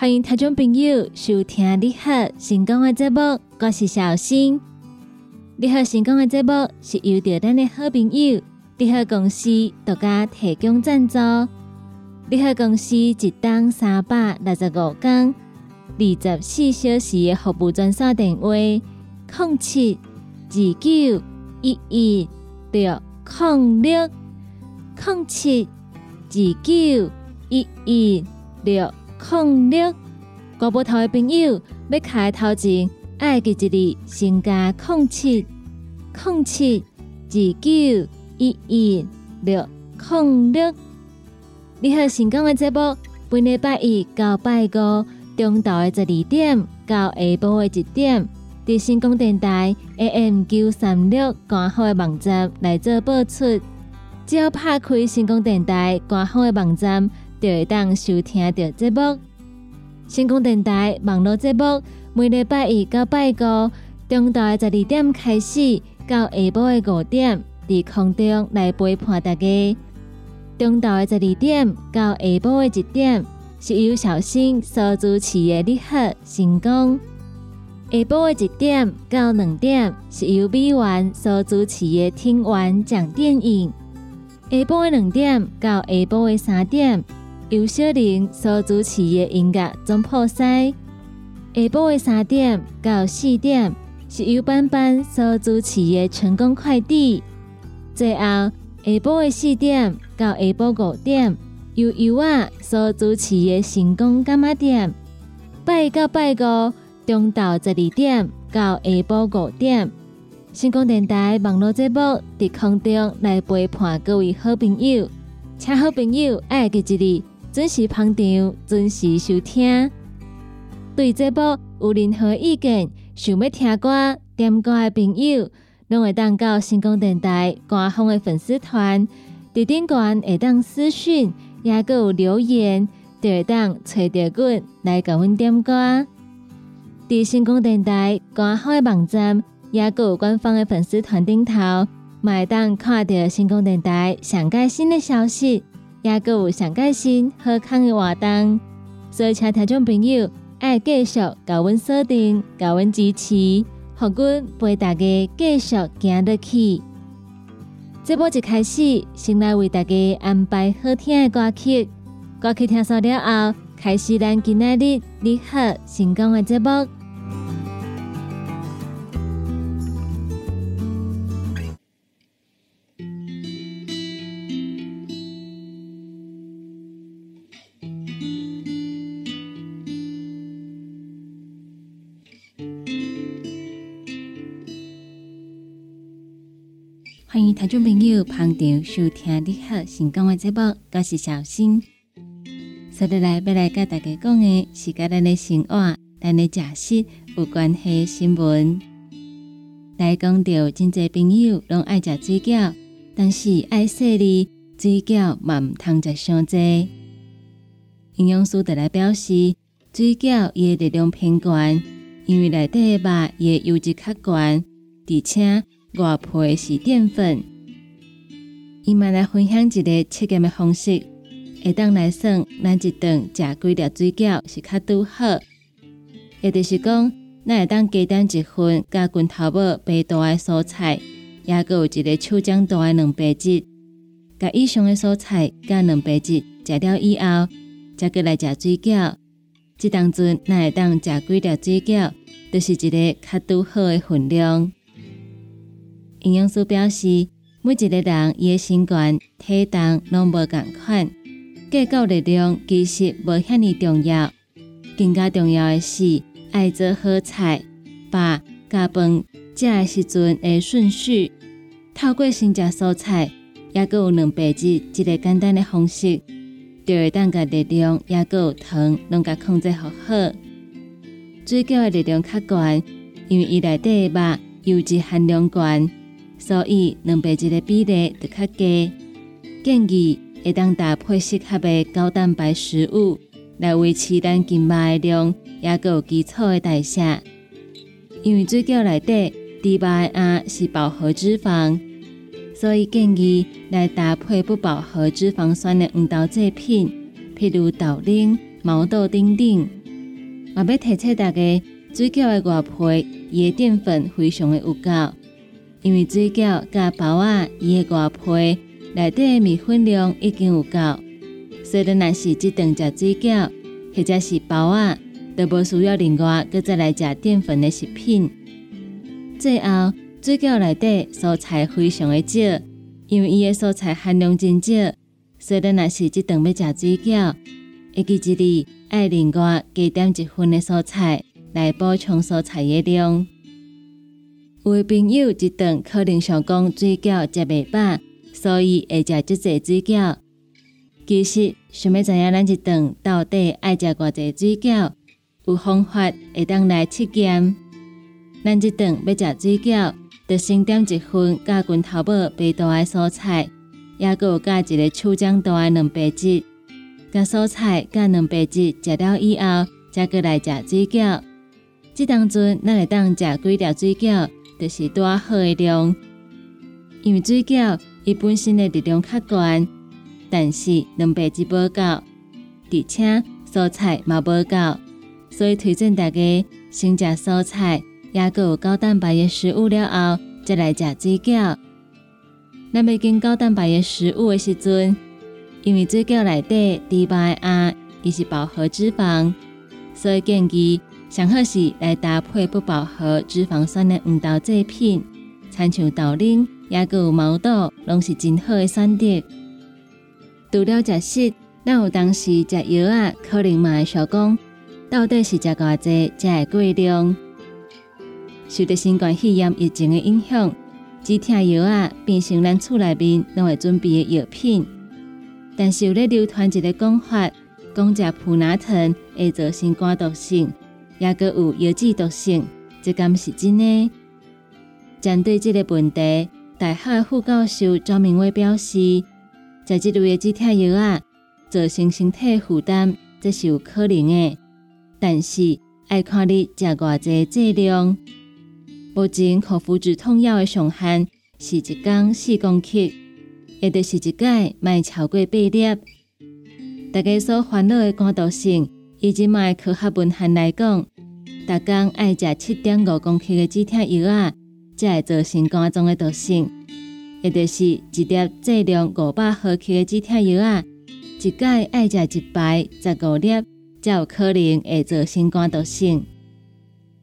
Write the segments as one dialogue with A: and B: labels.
A: 欢迎听众朋友收听你好成功的节目，我是小新。你好成功的节目是由着咱的好朋友你好公司独家提供赞助。你好公司一档三百六十五天、二十四小时的服务专线电话：零七二九一一六零六零七二九一一六。零六，国宝头的朋友要开头前，爱记一字，先加零七零七二九一一六零六。你好，成功的节目，本礼拜一到拜五，中昼的十二点到下晡的一点，伫成功电台 AM 九三六官方的网站来做播出。只要拍开成功电台官方的网站。就会当收听到节目。成功电台网络节目每礼拜一到拜五，中昼的十二点开始到下晡的五点，伫空中来陪伴大家。中昼的十二点到下晡的一点，是由小新所主持的你好成功。下晡的一点到两点，是由美元所主持的听完讲电影。下晡的两点到下晡的三点。由小玲所主持的音乐总铺塞，下晡的三点到四点是由班班所主持的成功快递。最后下晡的四点到下晡五点由尤啊所主持的成功干妈店。拜到拜五中昼十二点到下晡五点，成功电台网络节目伫空中来陪伴各位好朋友，请好朋友爱记一字。准时捧场，准时收听。对这部有任何意见，想要听歌、点歌的朋友，拢会当到星光电台官方的粉丝团，伫顶端会当私讯，也个有留言，就会当找到阮来甲阮点歌。伫星光电台官方的网站，也个有官方的粉丝团顶头，会当看到星光电台上盖新的消息。也阁有上开心、好康的活动，所以请听众朋友爱继续甲阮锁定、甲阮支持，互阮陪大家继续行落去。这波一开始，先来为大家安排好听的歌曲，歌曲听完了后，开始咱今仔日你好成功的节目。众朋友捧场收听你好成功的节目，我是小新。接下来要来跟大家讲的是跟咱的生活、咱的食食有关系新闻。来讲到真济朋友拢爱食水饺，但是爱说哩水饺嘛毋通食伤济。营养师特来表示，水饺伊的热量偏悬，因为内底的肉伊的油脂较悬，而且。外皮是淀粉，伊嘛来分享一个测验的方式，会当来算咱一顿食几粒水饺是较拄好。也就是讲，咱会当加点一份加拳头尾白大诶蔬菜，也个有一个手掌大诶两白质，甲以上诶蔬菜加两白质食了以后，再过来食水饺。即当阵咱会当食几粒水饺，就是一个较拄好诶分量。营养师表示，每一个人伊的身高、体重拢无共款，计较力量其实无遐尼重要。更加重要的是，爱做好菜、把加饭食的时阵的顺序，透过先食蔬菜，也阁有两白质，一个简单的方式，就会当甲力量也阁有糖，拢甲控制好好。水饺的力量较悬，因为伊内底肉油脂含量悬。所以，两白质的比例就较低。建议会当搭配适合的高蛋白食物，来维持咱筋肉的量，也有基础的代谢。因为水饺内底猪肉的鸭是饱和脂肪，所以建议来搭配不饱和脂肪酸的黄豆制品，譬如豆奶、毛豆等等，我要提醒大家，水饺的外皮伊的淀粉非常的有够，因为水饺甲包啊伊的外皮内底的米粉量已经有够，所以若是即顿食水饺或者是包啊，都无需要另外搁再来食淀粉的食品。最后，水饺内底蔬菜非常的少，因为伊的蔬菜含量真少，所以若是即顿要食水饺，会记一哩。爱另外加点一份的蔬菜来补充蔬菜的量。有的朋友一顿可能想讲水饺食袂饱，所以会食即济水饺。其实想要知影咱一顿到底爱食偌济水饺，有方法会当来测验。咱一顿要食水饺，就先点一份加拳头尾白大的蔬菜，也有加一个手掌大的两白质。甲蔬菜、甲两白质食了以后，再过来食水饺。即当阵，咱会当食几条水饺，就是多好的量。因为水饺伊本身的热量较悬，但是蛋白质无够，而且蔬菜嘛无够，所以推荐大家先食蔬菜，也有高蛋白的食物了后，再来食水饺。咱要经高蛋白的食物的时阵。因为水饺内底低白啊，伊是饱和脂肪，所以建议上好是来搭配不饱和脂肪酸的黄豆制品，参像豆奶、也有毛豆，拢是真好的选择。除了食食，咱有当时食药啊，可能嘛会想讲，到底是食偌济才会过量？受到新冠肺炎疫情的影响，止痛药啊变成咱厝内面拢会准备的药品。但是有咧流传一个讲法，讲食普拿疼会造成肝毒性，也个有药剂毒性，这敢是真呢？针对这个问题，大学副教授张明伟表示，在这类的止痛药啊，造成身体负担，这是有可能的。但是爱看你食偌济剂量，目前口服止痛药的上限是一天四公克。也就是一届卖超过八粒。大家所烦恼的肝毒性，以即卖科学文献来讲，大家爱食七点五公克的止痛药啊，才会造成肝脏的毒性。也就是一粒剂量五百毫克的止痛药啊，一届爱食一摆十五粒，才有可能会造成肝毒性。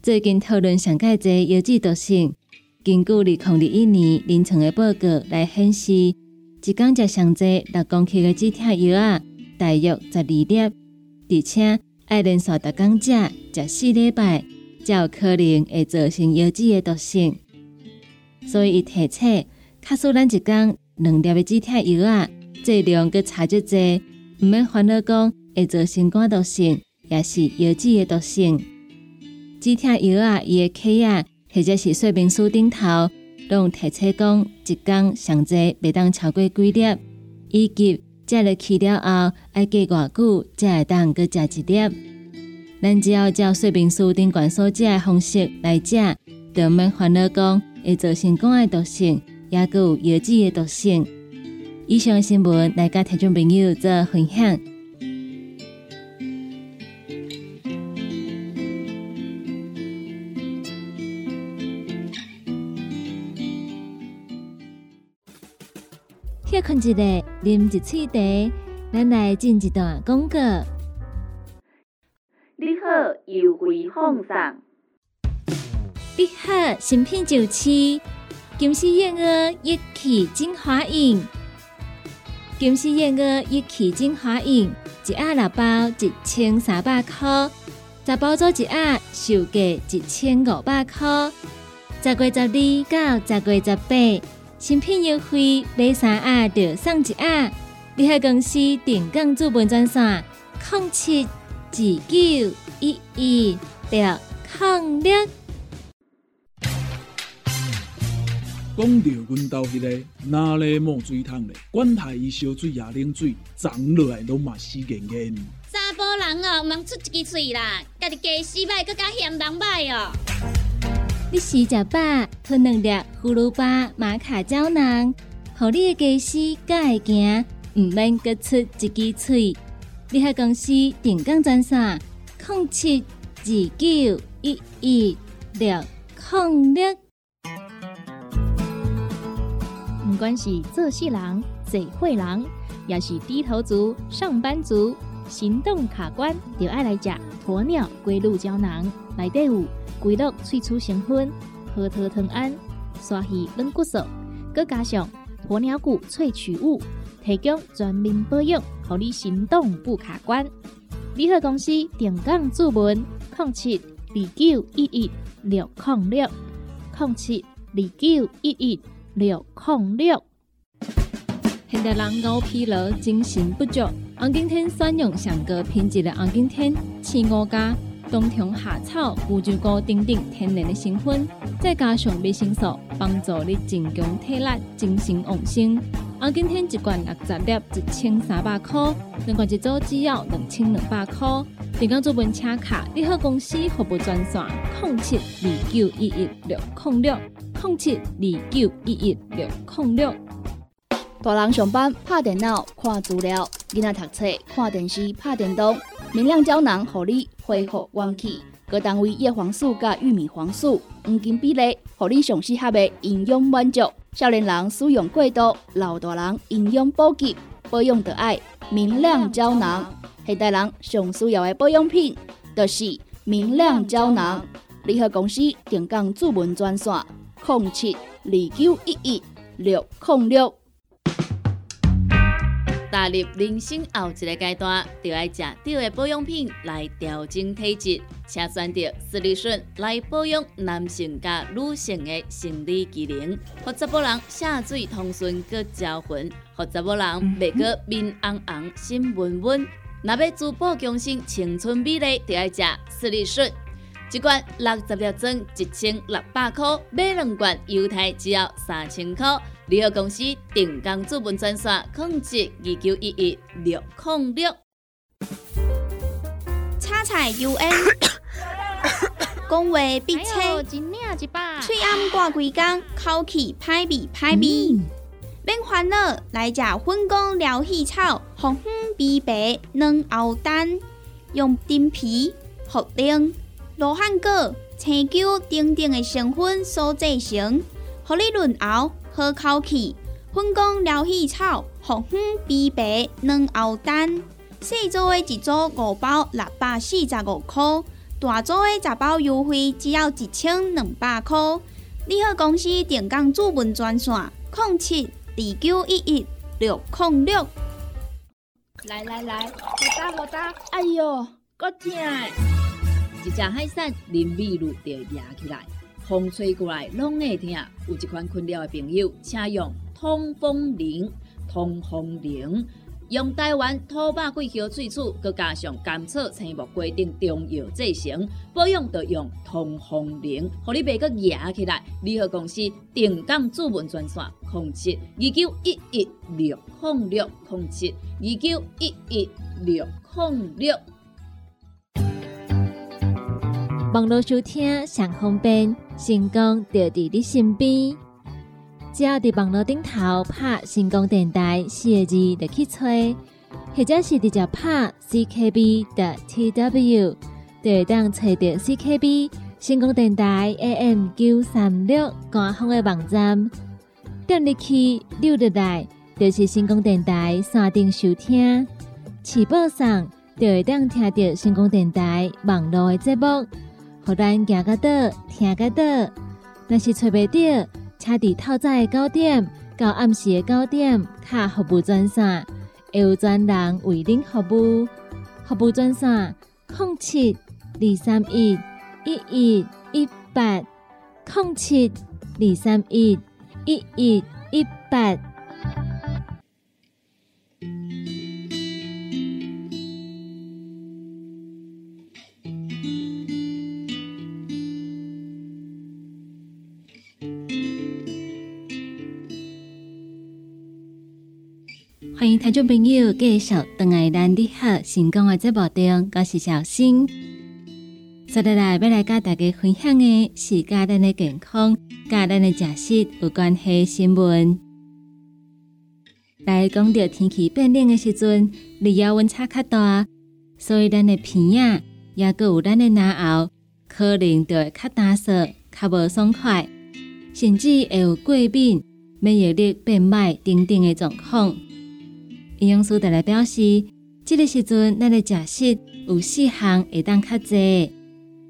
A: 最近讨论上界侪药剂毒性，根据二零二一年临床的报告来显示。一工食上济六公克的止痛药啊，大约十二粒，而且爱连续逐工食食四礼拜，才有可能会造成药剂的毒性。所以，伊提醒，卡使咱一工两粒的止疼药啊，剂量佮差足济，毋免烦恼讲会造成肝毒性，也是药剂的毒性。止疼药啊，伊的卡啊，或者是说明书顶头。拢提醒讲，一工上济袂当超过几粒，以及食了去了后，爱过偌久才会当搁食一粒。咱只要照说明书顶管所食的方式来食，就免烦恼讲会造成肝癌毒性，也有药剂的毒性。以上新闻来甲听众朋友做分享。一个，啉一喙茶，咱来进一段广告。
B: 你好，优惠放送。
A: 你好，新品就市，金丝燕窝一气精华饮。金丝燕窝一气精华饮，一盒六包，一千三百块；十包做一盒，售价一千五百块。十月十二到十月十八。新品优惠，买三盒就送一盒。联合公司定岗资本专线：零七二九一一六零六。
C: 讲到阮兜迄个哪里冒水桶咧？管他伊烧水也冷水，长落来拢嘛死严严。
D: 查甫人哦，毋通出一支嘴啦，家己家洗歹，更加嫌人歹哦。
A: 你食食饱，吞两粒葫芦巴、玛卡胶囊，互你的家丝更会行，毋免割出一支喙。你喺公司定岗专线：零七二九一一六零六。
E: 不管是做事人、做会人，也是低头族、上班族，行动卡关，就爱来食鸵鸟龟鹿胶囊。内底有龟鹿萃取成分，核桃藤胺、刷鱼软骨素，佮加上鸵鸟骨萃取物，提供全面保养，让你行动不卡关。联合公司定岗注文：零七二九一一六零六零七二九一一。六零六，
A: 现代人熬疲劳、精神不足，红景天选用上个品质的红景天，青五加冬虫夏草、乌鸡菇等等天然的成分，再加上维生素，帮助你增强体力、精神旺盛。红景天一罐六十粒，一千三百块；两罐一组只要两千两百块。订购做本车卡，你好公司服务专线：零七二九一一六零六。零七二九一一六零六。
F: 大人上班拍电脑看资料，囡仔读册看电视拍电动。明亮胶囊，互你恢复元气。各单位叶黄素加玉米黄素黄金比例，互你上适合的营养满足。少年人使用过度，老大人营养补给保养的爱明亮胶囊。现代人上需要的保养品，就是明亮胶囊。联合公司定岗主文专线。零七二九一一六零六。
G: 踏入人生后一个阶段，就要食对的保养品来调整体质，请选择斯利顺来保养男性加女性的生理机能，或者某人下水通顺个招魂，或者某人袂个面红红心温温。若要珠宝强身、青春美丽，就要食斯利顺。一罐六十粒装，一千六百块；买两罐，犹太只要三千块。联合公司定岗资本专线：控制二九一一六零六。
H: 叉菜 U N，讲话必切，嘴暗挂几工，口气歹味歹味。免烦恼，来食粉工疗气草，红粉枇杷软藕丹，用丁皮茯苓。罗汉果、青椒等等的成分所制成，合你润喉好口气。粉工疗气草、红粉枇杷软藕蛋，细组的一组五包六百四十五块，大组的十包优惠只要一千两百块。你好，公司电工主文专线：零七二九一一六零六。
E: 来来来，好打好打，哎呦，够痛！
G: 一只海扇淋雨露就压起来，风吹过来拢会疼。有一款困扰的朋友，请用通风灵。通风灵用台湾土白桂花萃取，佮加上甘草、青木、规定中药制成，保养就用通风灵，互你袂佮压起来。联合公司定岗主文专线：控七二九一一六零六控七二九一一六零六。
A: 网络收听上方便，成功就伫你身边。只要伫网络顶头拍成功电台四个字就去吹，或者是直接拍 CKB 的 TW，就会当找到 CKB 成功电台 AM 九三六官方的网站。点入去溜入来，就是成功电台山顶收听，起播上就会当听到成功电台网络的节目。互咱行个倒，听个到，若是找袂到，车伫透早的九点到暗时的九点，卡服务专线，会有专人为您服务。服务专线：零七二三一一一一八零七二三一一一一八。欢迎听众朋友继续登来咱的好成功的节目中，我是小新。接下来要来跟大家分享的是家咱的健康、家咱的食食有关系新闻。来讲到天气变冷的时阵，日夜温差较大，所以咱的鼻啊、也阁有咱的牙后，可能就会较干涩、较无爽快，甚至会有过敏、免疫力变歹等等的状况。营养师特来表示，这个时阵咱的食食有四项会当较济，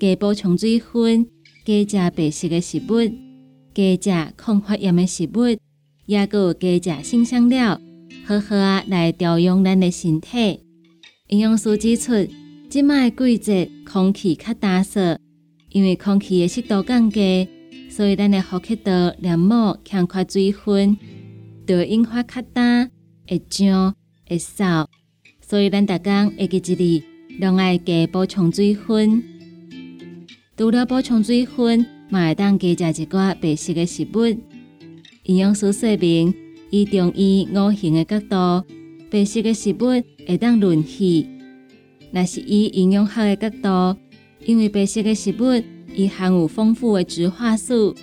A: 加补充水分，加食白色的食物，加食抗发炎的食物，也有加食新香料，好好啊来调养咱的身体。营养师指出，即卖季节空气较干涩，因为空气的湿度降低，所以咱的呼吸道黏膜欠缺水分，就会引发较干、会痒、会少。所以咱逐工会记一哩，拢爱加补充水分。除了补充水分，嘛会当加食一寡白色的食物。营养师说明，以中医五行的角度。白色的食物会当润气，那是以营养学的角度，因为白色的食物伊含有丰富的植化素，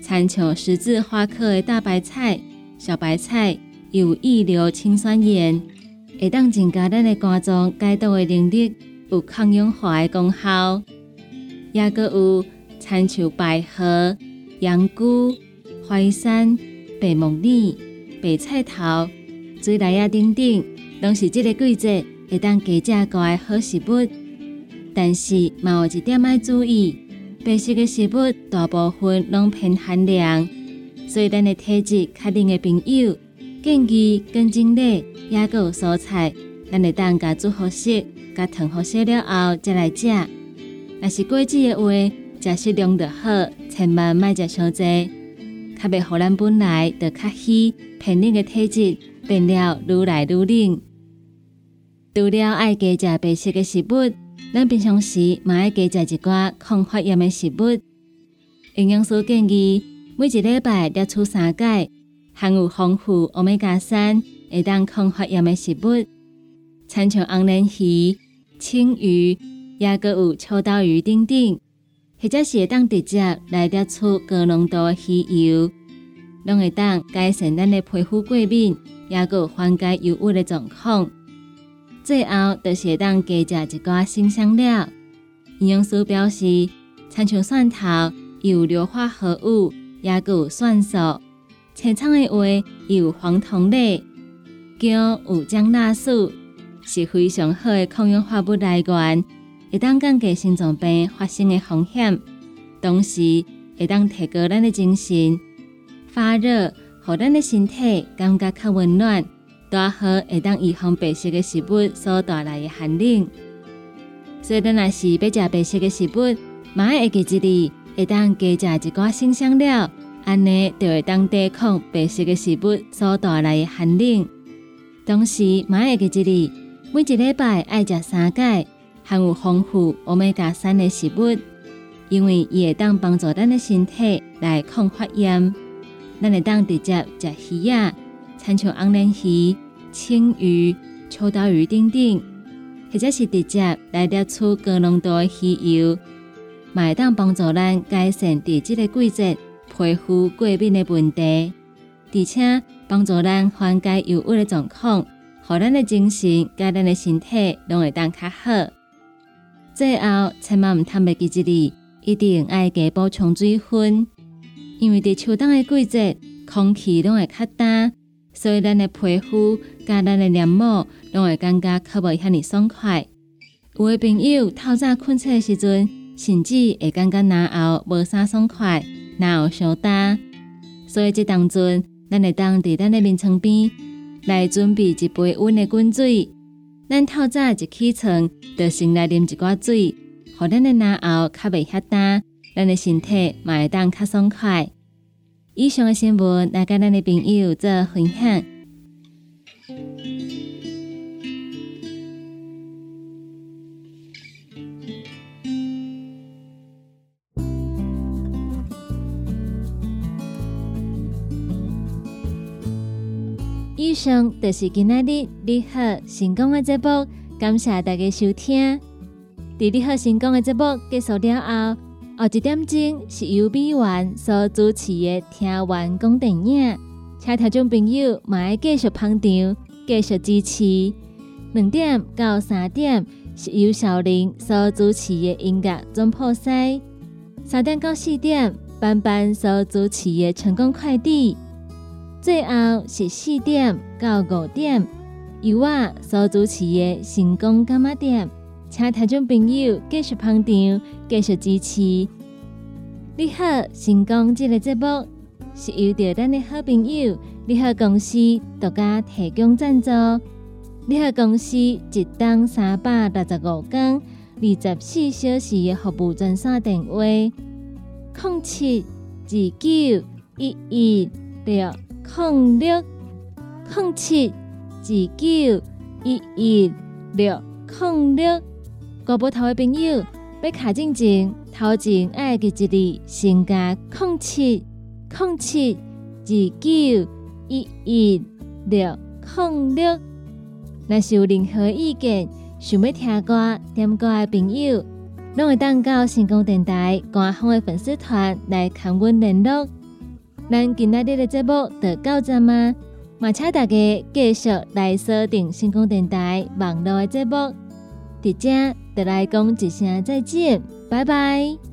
A: 参像十字花科的大白菜、小白菜，有异硫氰酸盐，会当增加咱的肝脏解毒的能力，有抗氧化的功效。也阁有参像百合、羊菇、淮山、白木耳、白菜头。水梨啊，等等，拢是这个季节会当加食高的好食物。但是，嘛有一点要注意，白色的食物大部分拢偏寒凉，所以咱的体质较冷的朋友，建议跟精力也有蔬菜，咱会当加煮好食，加烫好食了后再来食。若是过节的话，食适量就好，千万莫食伤济，较袂互咱本来就较虚偏冷的体质。变了愈来愈冷。除了爱加食白色的食物，咱平常时嘛爱加食一寡抗发炎的食物。营养师建议每一礼拜要出三钙，含有丰富欧米伽三，会当抗发炎的食物，参像红鲢鱼、青鱼，也阁有秋刀鱼等等，或者是会当直接来摄取高浓度的鱼油，拢会当改善咱的皮肤过敏。也有缓解油污的状况。最后，就是会当加食一寡新香料。营养师表示，参像蒜头有硫化合物，也有蒜素；青葱的话有黄酮类，姜有姜辣素，是非常好的抗氧化物来源，会当降低心脏病发生的风险，同时会当提高咱的精神、发热。互咱的身体感觉较温暖，大好会当预防白色的食物所带来的寒冷。所以，咱若是要食白色的食物，马会记一哩，会当加食一寡新香料，安尼就会当抵抗白色的食物所带来的寒冷。同时，马会记一哩，每一礼拜爱食三钙，含有丰富欧米伽三的食物，因为伊会当帮助咱的身体来抗发炎。咱会当直接食鱼啊，参像红鲢鱼、青鱼、秋刀鱼等等，或者是直接来摄取高浓度的鱼油，也会当帮助咱改善伫即个季节皮肤过敏的问题，而且帮助咱缓解忧郁的状况，互咱的精神、跟咱的身体拢会当较好。最后，千万毋通袂记一哩，一定爱加补充水分。因为伫秋冬的季节，空气拢会较干，所以咱的皮肤甲咱的黏膜拢会感觉较无遐尼爽快。有的朋友透早困醒的时阵，甚至会感觉牙后无啥爽快，牙后伤干。所以这当中，咱会当伫咱的面床边来准备一杯温的滚水。咱透早一起床，就先来啉一寡水，互咱的脑后较袂遐干。咱的身体嘛会当较爽快。以上的新闻来跟咱的朋友做分享。上就是今仔日你好成功的节目，感谢大家收听。伫你好成功的节目结束了后。后一点钟是由美元所主持的《听完讲电影》，请听众朋友买继续捧场，继续支持。两点到三点是由小林所主持的音乐总破塞。三点到四点，班班所主持的成功快递。最后是四点到五点，由我所主持的成功干妈店。请听众朋友继续捧场，继续支持。你好，成功这个节目是由着咱的好朋友你好公司独家提供赞助。你好公司一档三百六十五天、二十四小时的服务专线电话：零七二九一一六零六零七二九一一六零六。国宝头的朋友要卡进前，头前爱记一字，先加零七零七二九一一六零六。若是有任何意见，想要听歌、点歌的朋友，拢会当到成功电台官方的粉丝团来跟阮联络。咱今仔日的节目就到这吗？嘛，请大家继续来锁定星空电台网络的节目。伫遮，就来讲一声再见，拜拜。